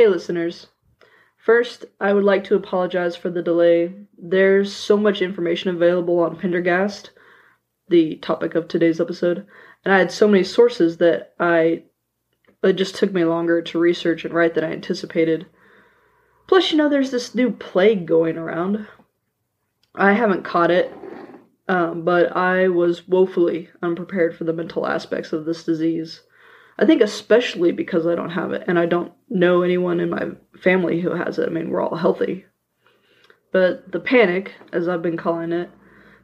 Hey, listeners. First, I would like to apologize for the delay. There's so much information available on Pendergast, the topic of today's episode, and I had so many sources that I it just took me longer to research and write than I anticipated. Plus, you know, there's this new plague going around. I haven't caught it, um, but I was woefully unprepared for the mental aspects of this disease. I think especially because I don't have it and I don't know anyone in my family who has it. I mean, we're all healthy. But the panic, as I've been calling it,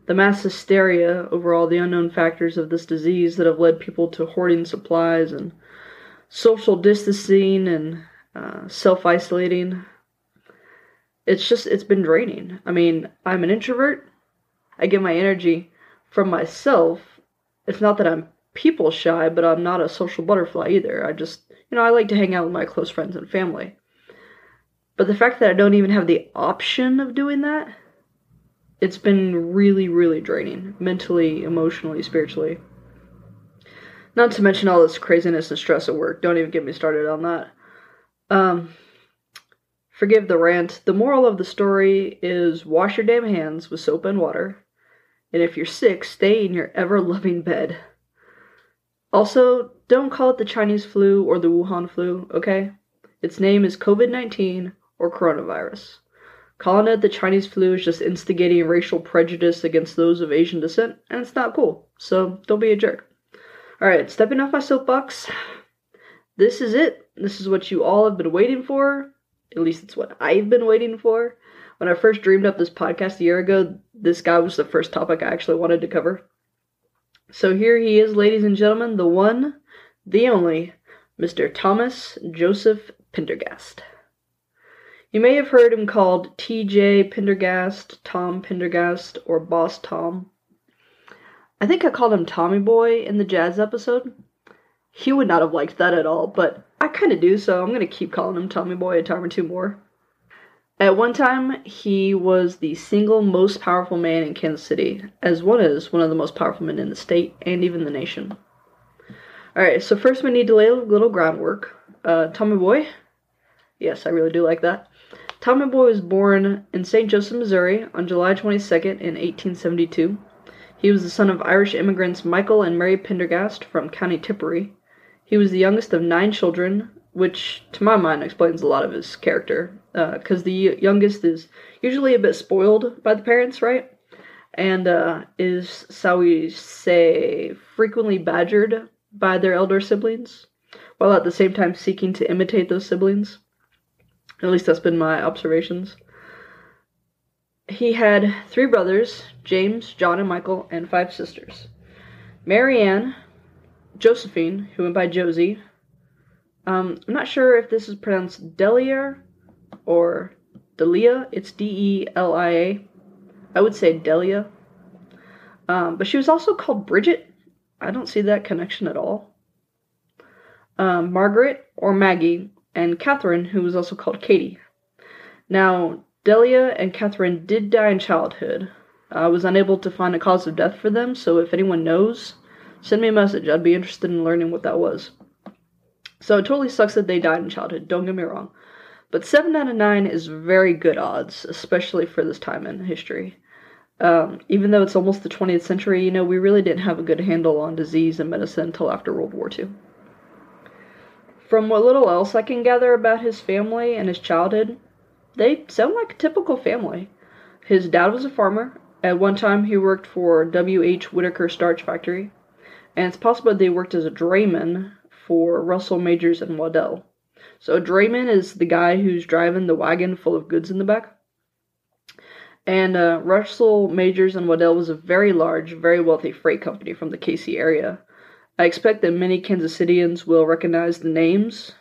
the mass hysteria over all the unknown factors of this disease that have led people to hoarding supplies and social distancing and uh, self isolating, it's just, it's been draining. I mean, I'm an introvert. I get my energy from myself. It's not that I'm people shy, but I'm not a social butterfly either. I just, you know, I like to hang out with my close friends and family. But the fact that I don't even have the option of doing that, it's been really, really draining mentally, emotionally, spiritually. Not to mention all this craziness and stress at work. Don't even get me started on that. Um, forgive the rant. The moral of the story is wash your damn hands with soap and water. And if you're sick, stay in your ever loving bed. Also, don't call it the Chinese flu or the Wuhan flu, okay? Its name is COVID 19 or coronavirus. Calling it the Chinese flu is just instigating racial prejudice against those of Asian descent, and it's not cool, so don't be a jerk. Alright, stepping off my soapbox. This is it. This is what you all have been waiting for. At least it's what I've been waiting for. When I first dreamed up this podcast a year ago, this guy was the first topic I actually wanted to cover. So here he is, ladies and gentlemen, the one, the only, Mr. Thomas Joseph Pendergast. You may have heard him called TJ Pendergast, Tom Pendergast, or Boss Tom. I think I called him Tommy Boy in the jazz episode. He would not have liked that at all, but I kind of do, so I'm going to keep calling him Tommy Boy a time or two more. At one time, he was the single most powerful man in Kansas City, as well as one of the most powerful men in the state and even the nation. Alright, so first we need to lay a little groundwork. Uh, Tommy Boy? Yes, I really do like that. Tommy Boy was born in St. Joseph, Missouri on July 22nd in 1872. He was the son of Irish immigrants Michael and Mary Pendergast from County Tipperary. He was the youngest of nine children, which to my mind explains a lot of his character because the youngest is usually a bit spoiled by the parents right? And uh, is shall we say frequently badgered by their elder siblings while at the same time seeking to imitate those siblings. At least that's been my observations. He had three brothers james john and michael and five sisters. Marianne josephine who went by josie um, I'm not sure if this is pronounced Delia or Delia. It's D E L I A. I would say Delia. Um, but she was also called Bridget. I don't see that connection at all. Um, Margaret or Maggie and Catherine, who was also called Katie. Now, Delia and Catherine did die in childhood. I was unable to find a cause of death for them, so if anyone knows, send me a message. I'd be interested in learning what that was. So it totally sucks that they died in childhood, don't get me wrong. But 7 out of 9 is very good odds, especially for this time in history. Um, even though it's almost the 20th century, you know, we really didn't have a good handle on disease and medicine until after World War II. From what little else I can gather about his family and his childhood, they sound like a typical family. His dad was a farmer. At one time, he worked for W.H. Whitaker Starch Factory, and it's possible they worked as a drayman for Russell Majors and Waddell. So drayman is the guy who's driving the wagon full of goods in the back. And uh, Russell Majors and Waddell was a very large, very wealthy freight company from the KC area. I expect that many Kansas Cityans will recognize the names.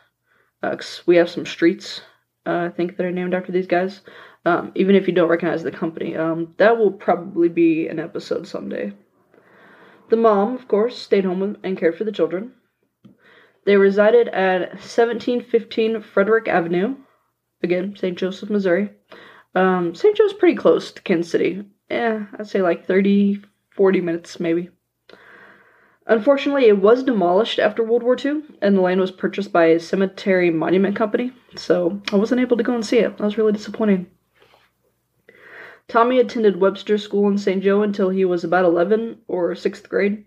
Uh, we have some streets, uh, I think, that are named after these guys. Um, even if you don't recognize the company, um, that will probably be an episode someday. The mom, of course, stayed home and cared for the children. They resided at 1715 Frederick Avenue, again, St. Joseph, Missouri. Um, St. Joe's pretty close to Kansas City. Yeah, I'd say like 30, 40 minutes maybe. Unfortunately, it was demolished after World War II, and the land was purchased by a cemetery monument company, so I wasn't able to go and see it. That was really disappointing. Tommy attended Webster School in St. Joe until he was about 11 or 6th grade.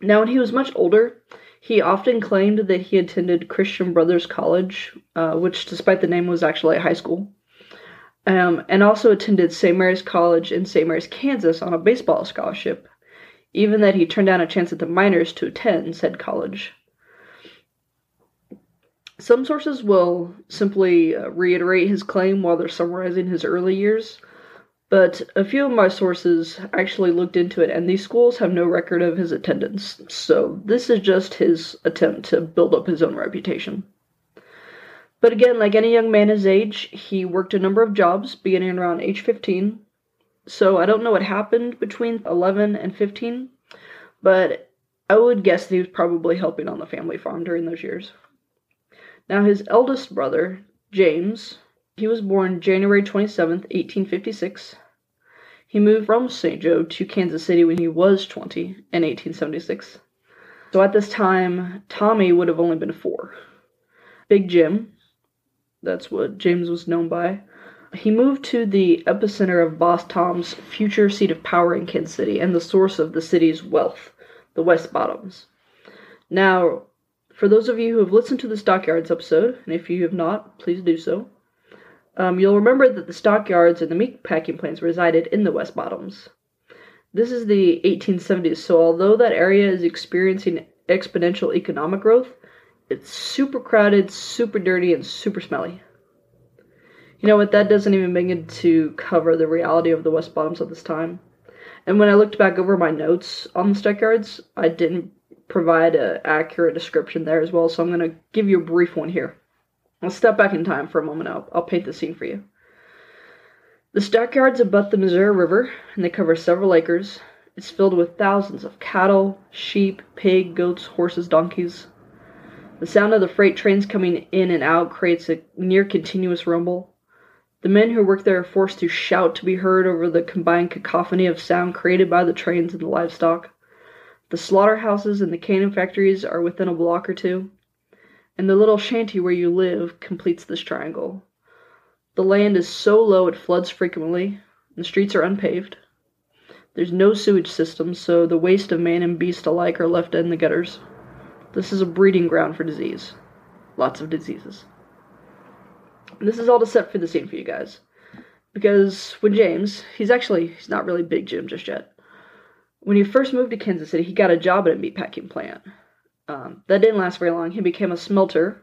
Now, when he was much older, he often claimed that he attended Christian Brothers College, uh, which, despite the name, was actually a high school, um, and also attended St. Mary's College in St. Mary's, Kansas on a baseball scholarship, even that he turned down a chance at the minors to attend said college. Some sources will simply uh, reiterate his claim while they're summarizing his early years, but a few of my sources actually looked into it, and these schools have no record of his attendance, so this is just his attempt to build up his own reputation. But again, like any young man his age, he worked a number of jobs beginning around age 15. So I don't know what happened between 11 and 15, but I would guess that he was probably helping on the family farm during those years. Now, his eldest brother, James, he was born January 27th, 1856. He moved from St. Joe to Kansas City when he was 20 in 1876. So at this time, Tommy would have only been four. Big Jim, that's what James was known by, he moved to the epicenter of Boss Tom's future seat of power in Kansas City and the source of the city's wealth, the West Bottoms. Now, for those of you who have listened to the Stockyards episode, and if you have not, please do so, um, you'll remember that the stockyards and the meat packing plants resided in the West Bottoms. This is the 1870s, so although that area is experiencing exponential economic growth, it's super crowded, super dirty, and super smelly. You know what? That doesn't even begin to cover the reality of the West Bottoms at this time. And when I looked back over my notes on the stockyards, I didn't provide an accurate description there as well, so I'm going to give you a brief one here. I'll step back in time for a moment. I'll, I'll paint the scene for you. The stockyards abut the Missouri River, and they cover several acres. It's filled with thousands of cattle, sheep, pig, goats, horses, donkeys. The sound of the freight trains coming in and out creates a near continuous rumble. The men who work there are forced to shout to be heard over the combined cacophony of sound created by the trains and the livestock. The slaughterhouses and the cannon factories are within a block or two, and the little shanty where you live completes this triangle. The land is so low it floods frequently, and the streets are unpaved. There's no sewage system, so the waste of man and beast alike are left in the gutters. This is a breeding ground for disease. Lots of diseases. This is all to set for the scene for you guys. Because when James, he's actually, he's not really Big Jim just yet. When he first moved to Kansas City, he got a job at a meatpacking plant. Um, that didn't last very long. He became a smelter.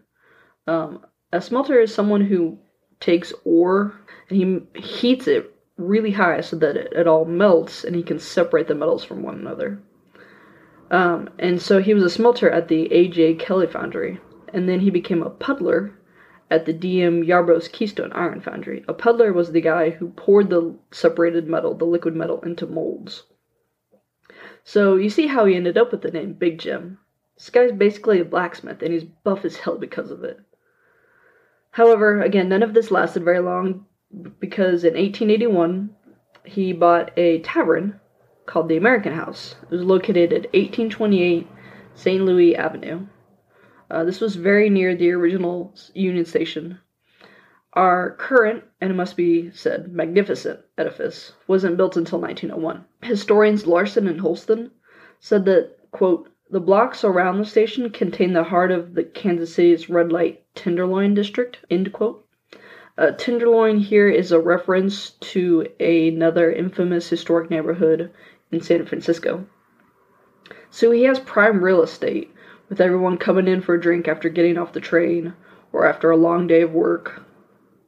Um, a smelter is someone who takes ore and he heats it really high so that it, it all melts and he can separate the metals from one another. Um, and so he was a smelter at the A.J. Kelly Foundry, and then he became a puddler at the D.M. Yarbrough's Keystone Iron Foundry. A puddler was the guy who poured the separated metal, the liquid metal, into molds. So you see how he ended up with the name Big Jim. This guy's basically a blacksmith, and he's buff as hell because of it. However, again, none of this lasted very long because in 1881 he bought a tavern called the American House. It was located at 1828 St. Louis Avenue. Uh, this was very near the original Union Station. Our current, and it must be said, magnificent edifice wasn't built until 1901. Historians Larsen and Hulston said that, quote, the blocks around the station contain the heart of the Kansas City's red light Tenderloin district, end quote. Uh, Tenderloin here is a reference to another infamous historic neighborhood in San Francisco. So he has prime real estate, with everyone coming in for a drink after getting off the train or after a long day of work.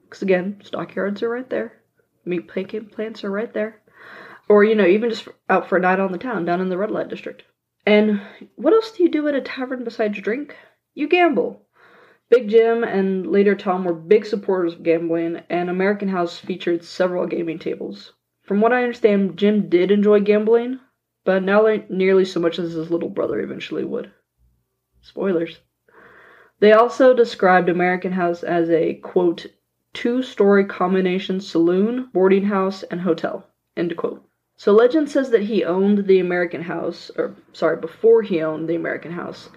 Because again, stockyards are right there, meat packing plants are right there. Or, you know, even just out for a night on the town down in the red light district. And what else do you do at a tavern besides drink? You gamble. Big Jim and later Tom were big supporters of gambling, and American House featured several gaming tables. From what I understand, Jim did enjoy gambling, but not nearly so much as his little brother eventually would. Spoilers. They also described American House as a, quote, two story combination saloon, boarding house, and hotel, end quote. So legend says that he owned the American House, or sorry, before he owned the American House,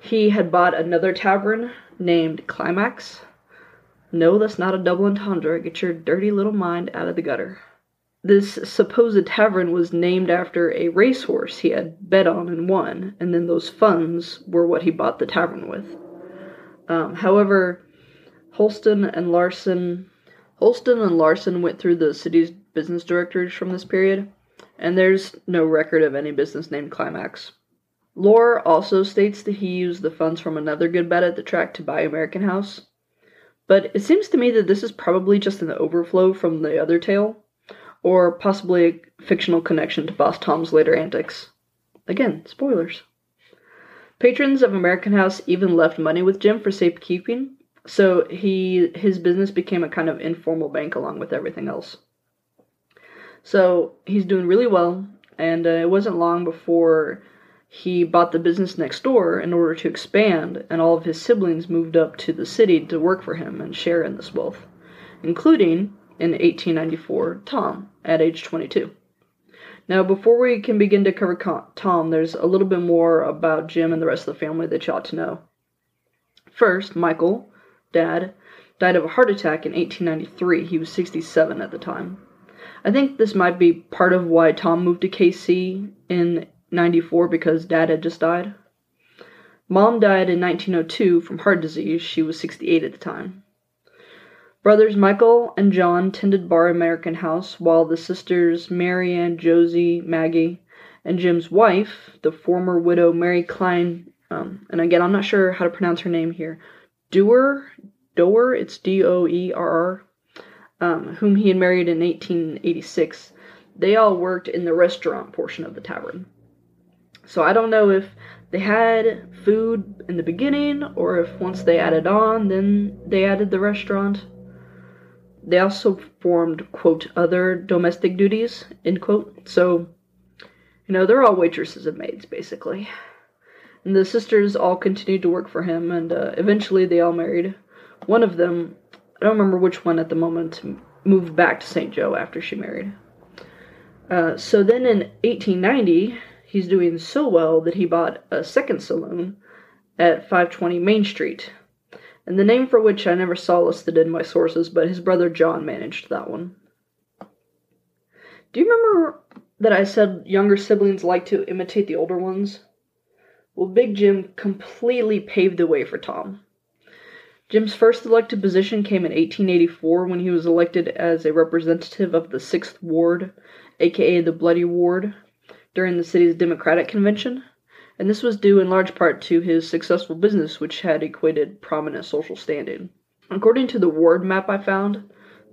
he had bought another tavern named Climax. No, that's not a double entendre. Get your dirty little mind out of the gutter. This supposed tavern was named after a racehorse he had bet on and won, and then those funds were what he bought the tavern with. Um, however, Hulston and Larsen, Hulston and Larsen went through the city's business directories from this period, and there's no record of any business named Climax. Lore also states that he used the funds from another good bet at the track to buy American House, but it seems to me that this is probably just an overflow from the other tale, or possibly a fictional connection to Boss Tom's later antics. Again, spoilers. Patrons of American House even left money with Jim for safekeeping, so he his business became a kind of informal bank along with everything else. So he's doing really well, and uh, it wasn't long before he bought the business next door in order to expand, and all of his siblings moved up to the city to work for him and share in this wealth, including in 1894 Tom at age 22. Now, before we can begin to cover Tom, there's a little bit more about Jim and the rest of the family that you ought to know. First, Michael, dad, died of a heart attack in 1893. He was 67 at the time. I think this might be part of why Tom moved to KC in 94 because dad had just died. Mom died in 1902 from heart disease. She was 68 at the time. Brothers Michael and John tended Bar American House, while the sisters Mary Ann, Josie, Maggie, and Jim's wife, the former widow Mary Klein, um, and again, I'm not sure how to pronounce her name here, Doer, Doer, it's D O E R R, um, whom he had married in 1886. They all worked in the restaurant portion of the tavern. So I don't know if they had food in the beginning or if once they added on, then they added the restaurant. They also performed, quote, other domestic duties, end quote. So, you know, they're all waitresses and maids, basically. And the sisters all continued to work for him, and uh, eventually they all married. One of them, I don't remember which one at the moment, moved back to St. Joe after she married. Uh, so then in 1890, he's doing so well that he bought a second saloon at 520 Main Street, and the name for which I never saw listed in my sources, but his brother John managed that one. Do you remember that I said younger siblings like to imitate the older ones? Well, Big Jim completely paved the way for Tom. Jim's first elected position came in 1884 when he was elected as a representative of the 6th Ward, aka the Bloody Ward, during the city's Democratic Convention, and this was due in large part to his successful business, which had equated prominent social standing. According to the ward map I found,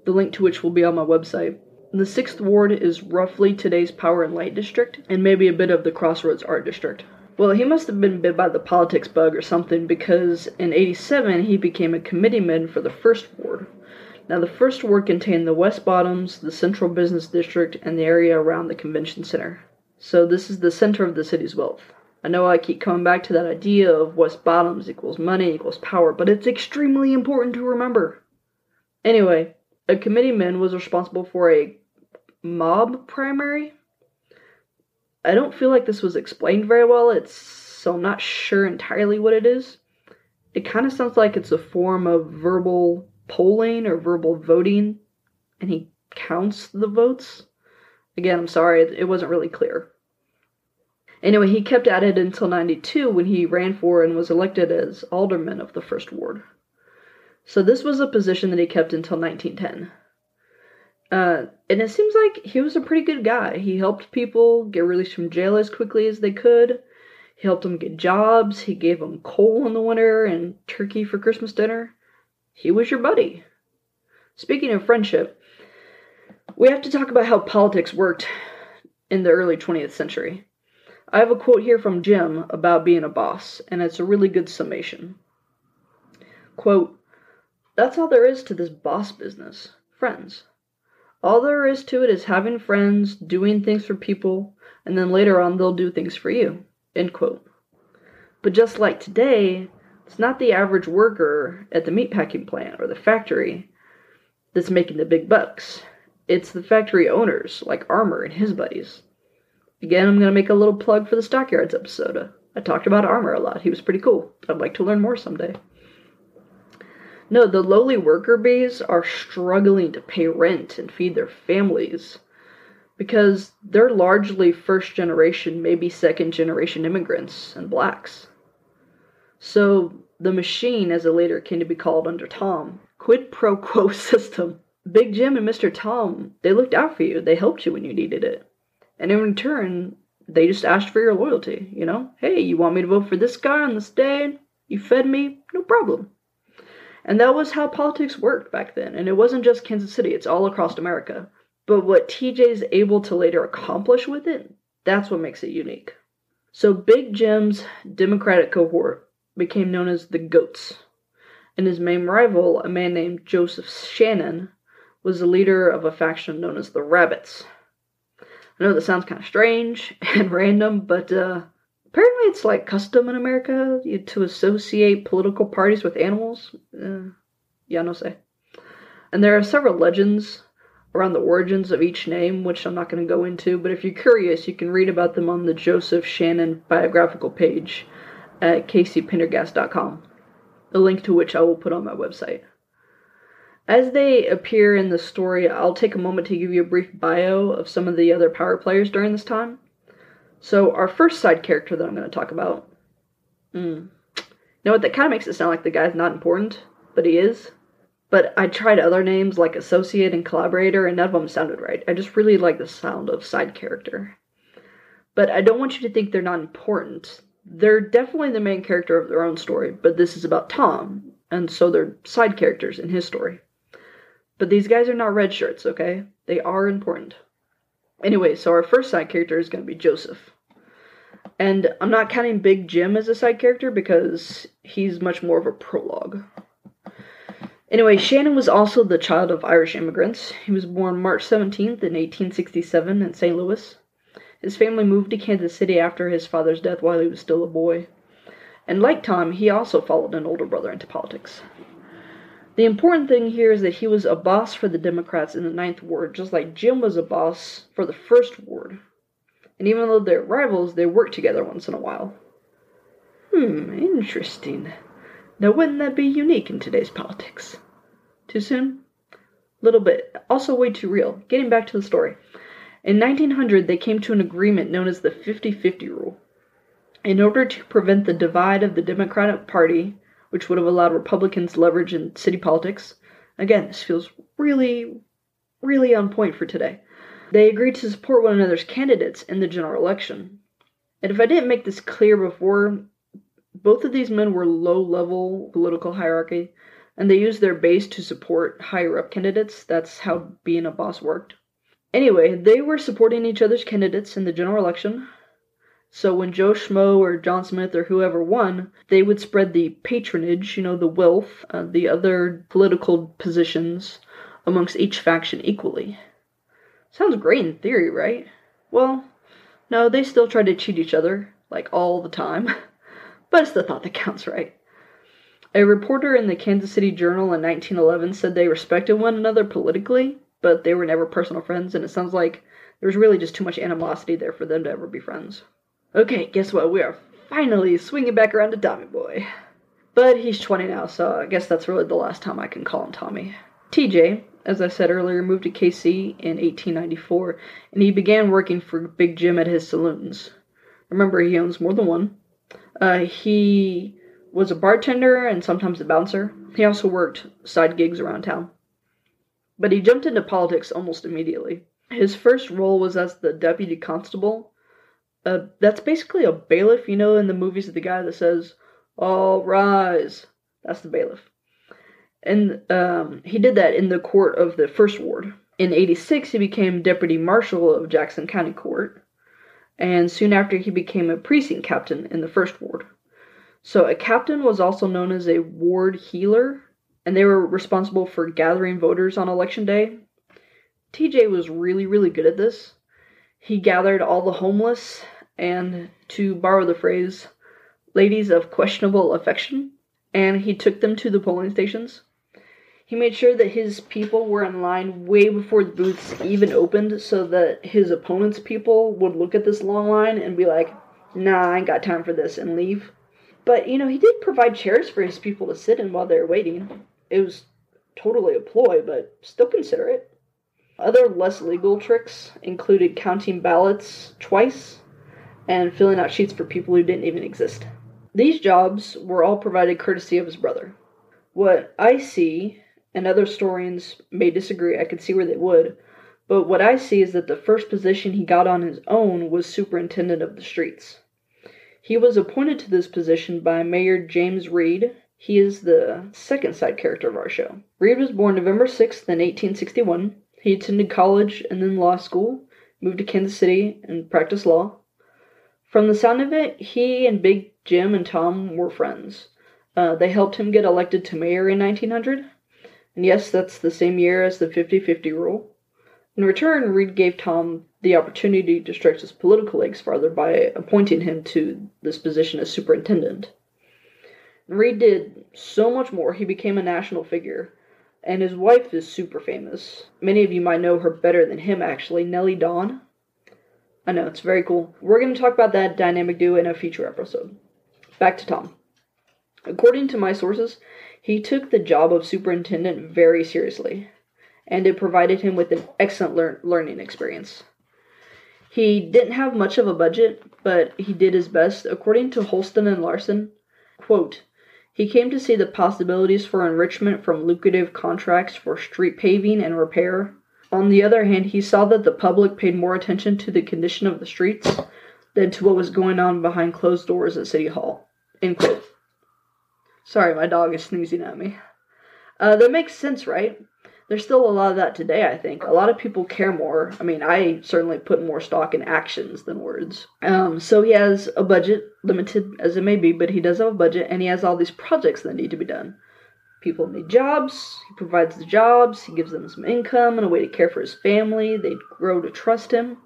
the link to which will be on my website, the 6th Ward is roughly today's Power and Light District, and maybe a bit of the Crossroads Art District. Well, he must have been bit by the politics bug or something because in 87 he became a committeeman for the 1st Ward. Now, the 1st Ward contained the West Bottoms, the Central Business District, and the area around the Convention Center. So, this is the center of the city's wealth. I know I keep coming back to that idea of West Bottoms equals money equals power, but it's extremely important to remember. Anyway, a committeeman was responsible for a mob primary. I don't feel like this was explained very well. It's so I'm not sure entirely what it is. It kind of sounds like it's a form of verbal polling or verbal voting, and he counts the votes. Again, I'm sorry, it, wasn't really clear. Anyway, he kept at it until 92 when he ran for and was elected as alderman of the first ward. So this was a position that he kept until 1910. Uh, and it seems like he was a pretty good guy. He helped people get released from jail as quickly as they could. He helped them get jobs. He gave them coal in the winter and turkey for Christmas dinner. He was your buddy. Speaking of friendship, we have to talk about how politics worked in the early 20th century. I have a quote here from Jim about being a boss, and it's a really good summation. Quote, That's all there is to this boss business. Friends. All there is to it is having friends, doing things for people, and then later on they'll do things for you. End quote. But just like today, it's not the average worker at the meatpacking plant or the factory that's making the big bucks. It's the factory owners, like Armour and his buddies. Again, I'm going to make a little plug for the Stockyards episode. I talked about Armour a lot. He was pretty cool. I'd like to learn more someday. No, the lowly worker bees are struggling to pay rent and feed their families because they're largely first generation, maybe second generation immigrants and blacks. So the machine, as it later came to be called under Tom, quid pro quo system. Big Jim and Mr. Tom, they looked out for you. They helped you when you needed it. And in return, they just asked for your loyalty, you know? Hey, you want me to vote for this guy on this day? You fed me? No problem. And that was how politics worked back then. And it wasn't just Kansas City, it's all across America. But what TJ is able to later accomplish with it, that's what makes it unique. So Big Jim's Democratic cohort became known as the Goats. And his main rival, a man named Joseph Shannon, was the leader of a faction known as the Rabbits. I know that sounds kind of strange and random, but uh, apparently it's like custom in America to associate political parties with animals. Uh, yeah, no say. And there are several legends around the origins of each name, which I'm not going to go into, but if you're curious, you can read about them on the Joseph Shannon biographical page at caseypendergast.com, the link to which I will put on my website. As they appear in the story, I'll take a moment to give you a brief bio of some of the other power players during this time. So, our first side character that I'm going to talk about. Mm. You know what? That kind of makes it sound like the guy's not important, but he is. But I tried other names like associate and collaborator, and none of them sounded right. I just really like the sound of side character. But I don't want you to think they're not important. They're definitely the main character of their own story, but this is about Tom, and so they're side characters in his story. But these guys are not red shirts, okay? They are important. Anyway, so our first side character is going to be Joseph. And I'm not counting Big Jim as a side character because he's much more of a prologue. Anyway, Shannon was also the child of Irish immigrants. He was born March 17th in 1867 in St. Louis. His family moved to Kansas City after his father's death while he was still a boy. And like Tom, he also followed an older brother into politics. The important thing here is that he was a boss for the Democrats in the Ninth Ward, just like Jim was a boss for the First Ward. And even though they're rivals, they work together once in a while. Hmm, interesting. Now, wouldn't that be unique in today's politics? Too soon? Little bit. Also, way too real. Getting back to the story. In 1900, they came to an agreement known as the 50 50 rule. In order to prevent the divide of the Democratic Party, which would have allowed Republicans leverage in city politics, again, this feels really, really on point for today. They agreed to support one another's candidates in the general election. And if I didn't make this clear before, both of these men were low level political hierarchy, and they used their base to support higher up candidates. That's how being a boss worked. Anyway, they were supporting each other's candidates in the general election. So when Joe Schmo or John Smith or whoever won, they would spread the patronage, you know, the wealth, uh, the other political positions amongst each faction equally. Sounds great in theory, right? Well, no, they still try to cheat each other, like all the time. but it's the thought that counts, right? A reporter in the Kansas City Journal in 1911 said they respected one another politically, but they were never personal friends, and it sounds like there was really just too much animosity there for them to ever be friends. Okay, guess what? We are finally swinging back around to Tommy Boy. But he's 20 now, so I guess that's really the last time I can call him Tommy. TJ, as I said earlier, moved to KC in 1894, and he began working for Big Jim at his saloons. Remember, he owns more than one. Uh, he was a bartender and sometimes a bouncer. He also worked side gigs around town. But he jumped into politics almost immediately. His first role was as the deputy constable. Uh, that's basically a bailiff, you know, in the movies, the guy that says, All rise. That's the bailiff. And um, he did that in the court of the First Ward. In 86, he became deputy marshal of Jackson County Court. and soon after he became a precinct captain in the first ward. So a captain was also known as a ward heeler, and they were responsible for gathering voters on election day. TJ was really, really good at this. He gathered all the homeless and, to borrow the phrase, ladies of questionable affection, and he took them to the polling stations. He made sure that his people were in line way before the booths even opened so that his opponent's people would look at this long line and be like, nah, I ain't got time for this, and leave. But, you know, he did provide chairs for his people to sit in while they were waiting. It was totally a ploy, but still consider it. Other less legal tricks included counting ballots twice and filling out sheets for people who didn't even exist. These jobs were all provided courtesy of his brother. What I see, and other historians may disagree, I could see where they would, but what I see is that the first position he got on his own was superintendent of the streets. He was appointed to this position by Mayor James Reed. He is the second side character of our show. Reed was born November 6th in 1861. He attended college and then law school, moved to Kansas City, and practiced law. From the sound of it, he and Big Jim and Tom were friends. Uh, they helped him get elected to mayor in 1900. And yes, that's the same year as the 50 50 rule. In return, Reed gave Tom the opportunity to stretch his political legs farther by appointing him to this position as superintendent. Reed did so much more, he became a national figure. And his wife is super famous. Many of you might know her better than him, actually, Nelly Don. I know, it's very cool. We're going to talk about that dynamic duo in a future episode. Back to Tom. According to my sources, he took the job of superintendent very seriously, and it provided him with an excellent lear- learning experience. He didn't have much of a budget, but he did his best. According to Hulston and Larsen, quote, he came to see the possibilities for enrichment from lucrative contracts for street paving and repair. On the other hand, he saw that the public paid more attention to the condition of the streets than to what was going on behind closed doors at City Hall. End quote. Sorry, my dog is sneezing at me. Uh, that makes sense, right? There's still a lot of that today, I think. A lot of people care more. I mean, I certainly put more stock in actions than words. Um, so he has a budget, limited as it may be, but he does have a budget, and he has all these projects that need to be done. People need jobs. He provides the jobs. He gives them some income and a way to care for his family. They grow to trust him.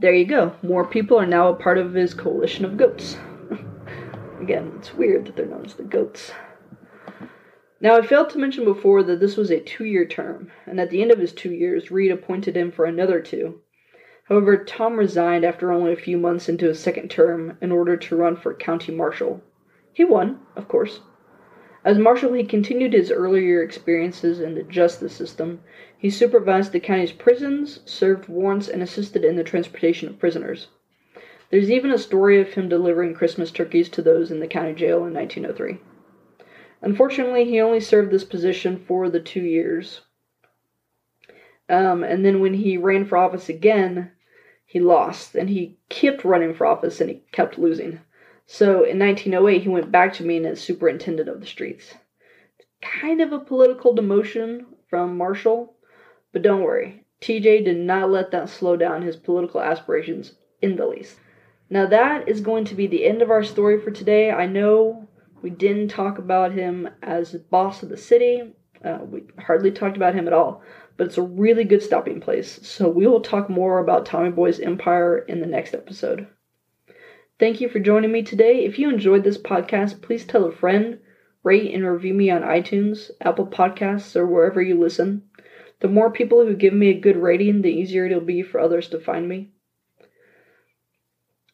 There you go. More people are now a part of his coalition of goats. Again, it's weird that they're known as the goats. Now, I failed to mention before that this was a two year term, and at the end of his two years, Reed appointed him for another two. However, Tom resigned after only a few months into his second term in order to run for county marshal. He won, of course. As marshal, he continued his earlier experiences in the justice system. He supervised the county's prisons, served warrants, and assisted in the transportation of prisoners. There's even a story of him delivering Christmas turkeys to those in the county jail in 1903. Unfortunately, he only served this position for the two years. Um, and then when he ran for office again, he lost. And he kept running for office and he kept losing. So in 1908, he went back to being as superintendent of the streets. Kind of a political demotion from Marshal, but don't worry. TJ did not let that slow down his political aspirations in the least. Now, that is going to be the end of our story for today. I know we didn't talk about him as boss of the city, uh, we hardly talked about him at all, but it's a really good stopping place. So, we will talk more about Tommy Boy's empire in the next episode. Thank you for joining me today. If you enjoyed this podcast, please tell a friend, rate and review me on iTunes, Apple Podcasts, or wherever you listen. The more people who give me a good rating, the easier it'll be for others to find me.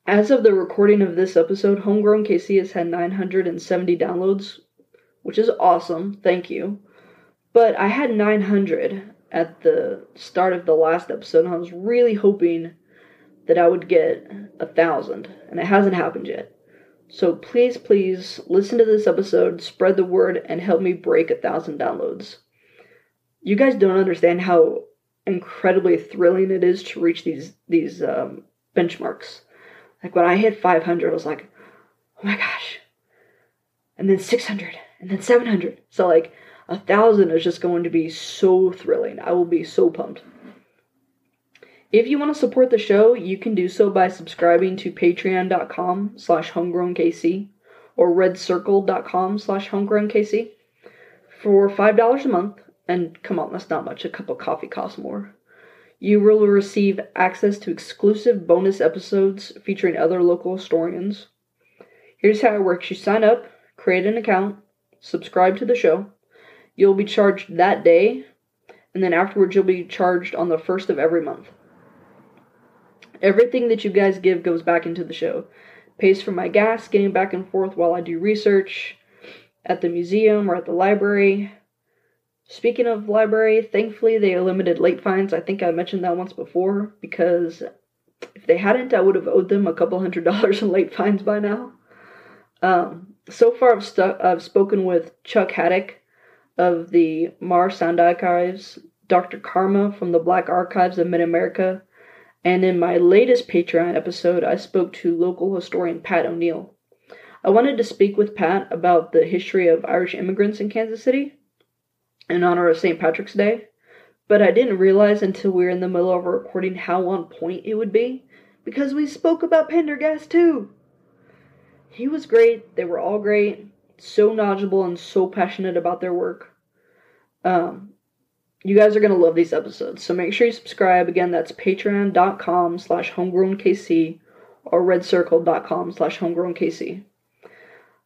As of the recording of this episode, Homegrown KC has had 970 downloads, which is awesome. Thank you. But I had 900 at the start of the last episode, and I was really hoping that I would get a thousand, and it hasn't happened yet. So please, please listen to this episode, spread the word, and help me break a thousand downloads. You guys don't understand how incredibly thrilling it is to reach these these um, benchmarks. Like when I hit 500, I was like, oh my gosh. And then 600, and then 700. So like a thousand is just going to be so thrilling. I will be so pumped. If you want to support the show, you can do so by subscribing to patreon.com slash homegrownkc or redcircle.com slash homegrownkc for $5 a month. And come on, that's not much. A cup of coffee costs more. You will receive access to exclusive bonus episodes featuring other local historians. Here's how it works you sign up, create an account, subscribe to the show. You'll be charged that day, and then afterwards, you'll be charged on the first of every month. Everything that you guys give goes back into the show. Pays for my gas, getting back and forth while I do research at the museum or at the library. Speaking of library, thankfully they limited late fines. I think I mentioned that once before because if they hadn't, I would have owed them a couple hundred dollars in late fines by now. Um, so far, I've, stu- I've spoken with Chuck Haddix of the Marr Sound Archives, Dr. Karma from the Black Archives of Mid America, and in my latest Patreon episode, I spoke to local historian Pat O'Neill. I wanted to speak with Pat about the history of Irish immigrants in Kansas City in honor of St. Patrick's Day, but I didn't realize until we were in the middle of recording how on point it would be because we spoke about Pendergast too. He was great, they were all great, so knowledgeable and so passionate about their work. Um, you guys are going to love these episodes, so make sure you subscribe. Again, that's patreon.com slash homegrownkc or redcircle.com slash homegrownkc.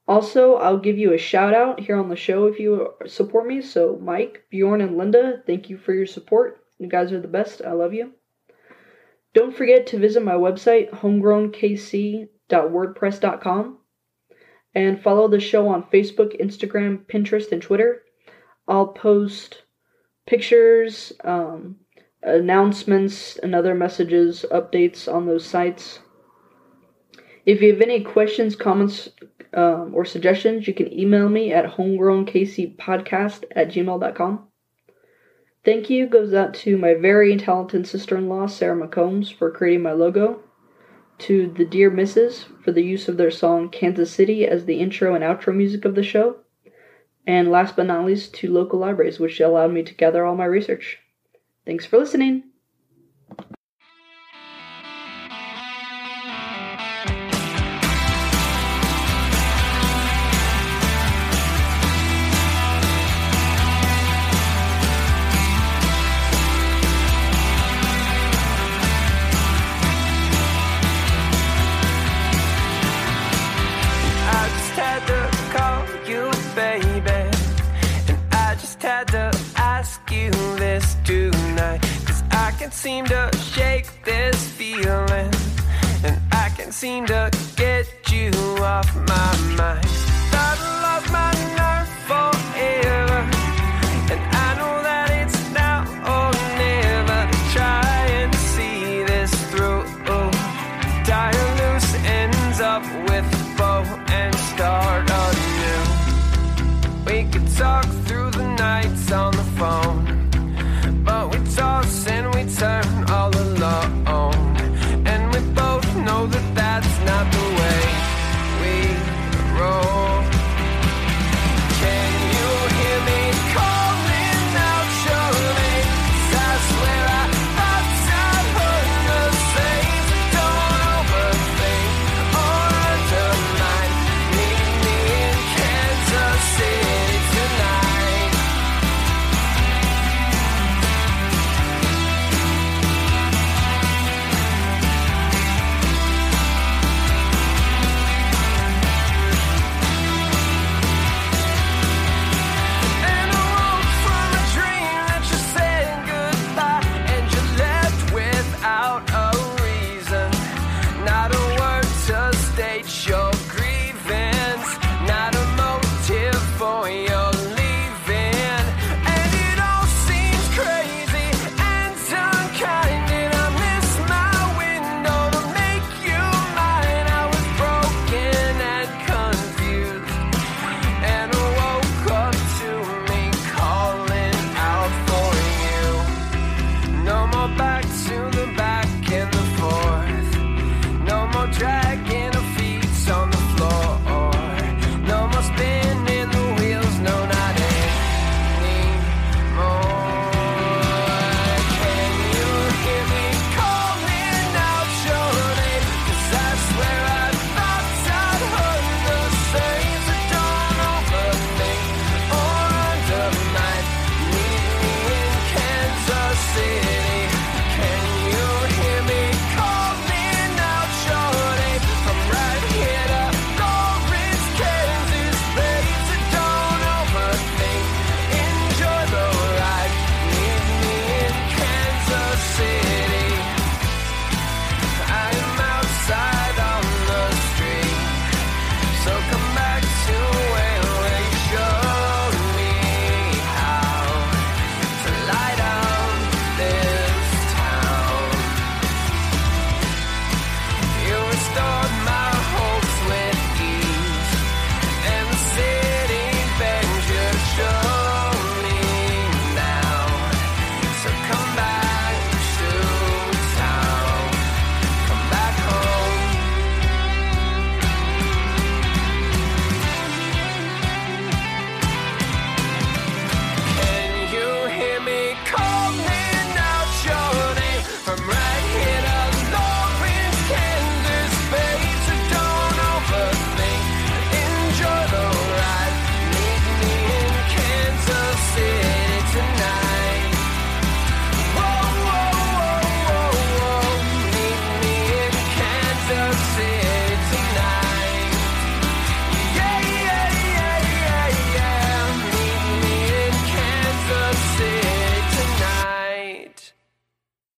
Also, I'll give you a shout out here on the show if you support me. So, Mike, Bjorn, and Linda, thank you for your support. You guys are the best. I love you. Don't forget to visit my website, homegrownkc.wordpress.com, and follow the show on Facebook, Instagram, Pinterest, and Twitter. I'll post pictures, um, announcements, and other messages, updates on those sites. If you have any questions, comments, um, or suggestions, you can email me at homegrownkcpodcast at gmail.com. Thank you goes out to my very talented sister in law, Sarah McCombs, for creating my logo, to the Dear Misses for the use of their song Kansas City as the intro and outro music of the show, and last but not least, to local libraries, which allowed me to gather all my research. Thanks for listening. Seem to shake this feeling And I can't seem to get you off my mind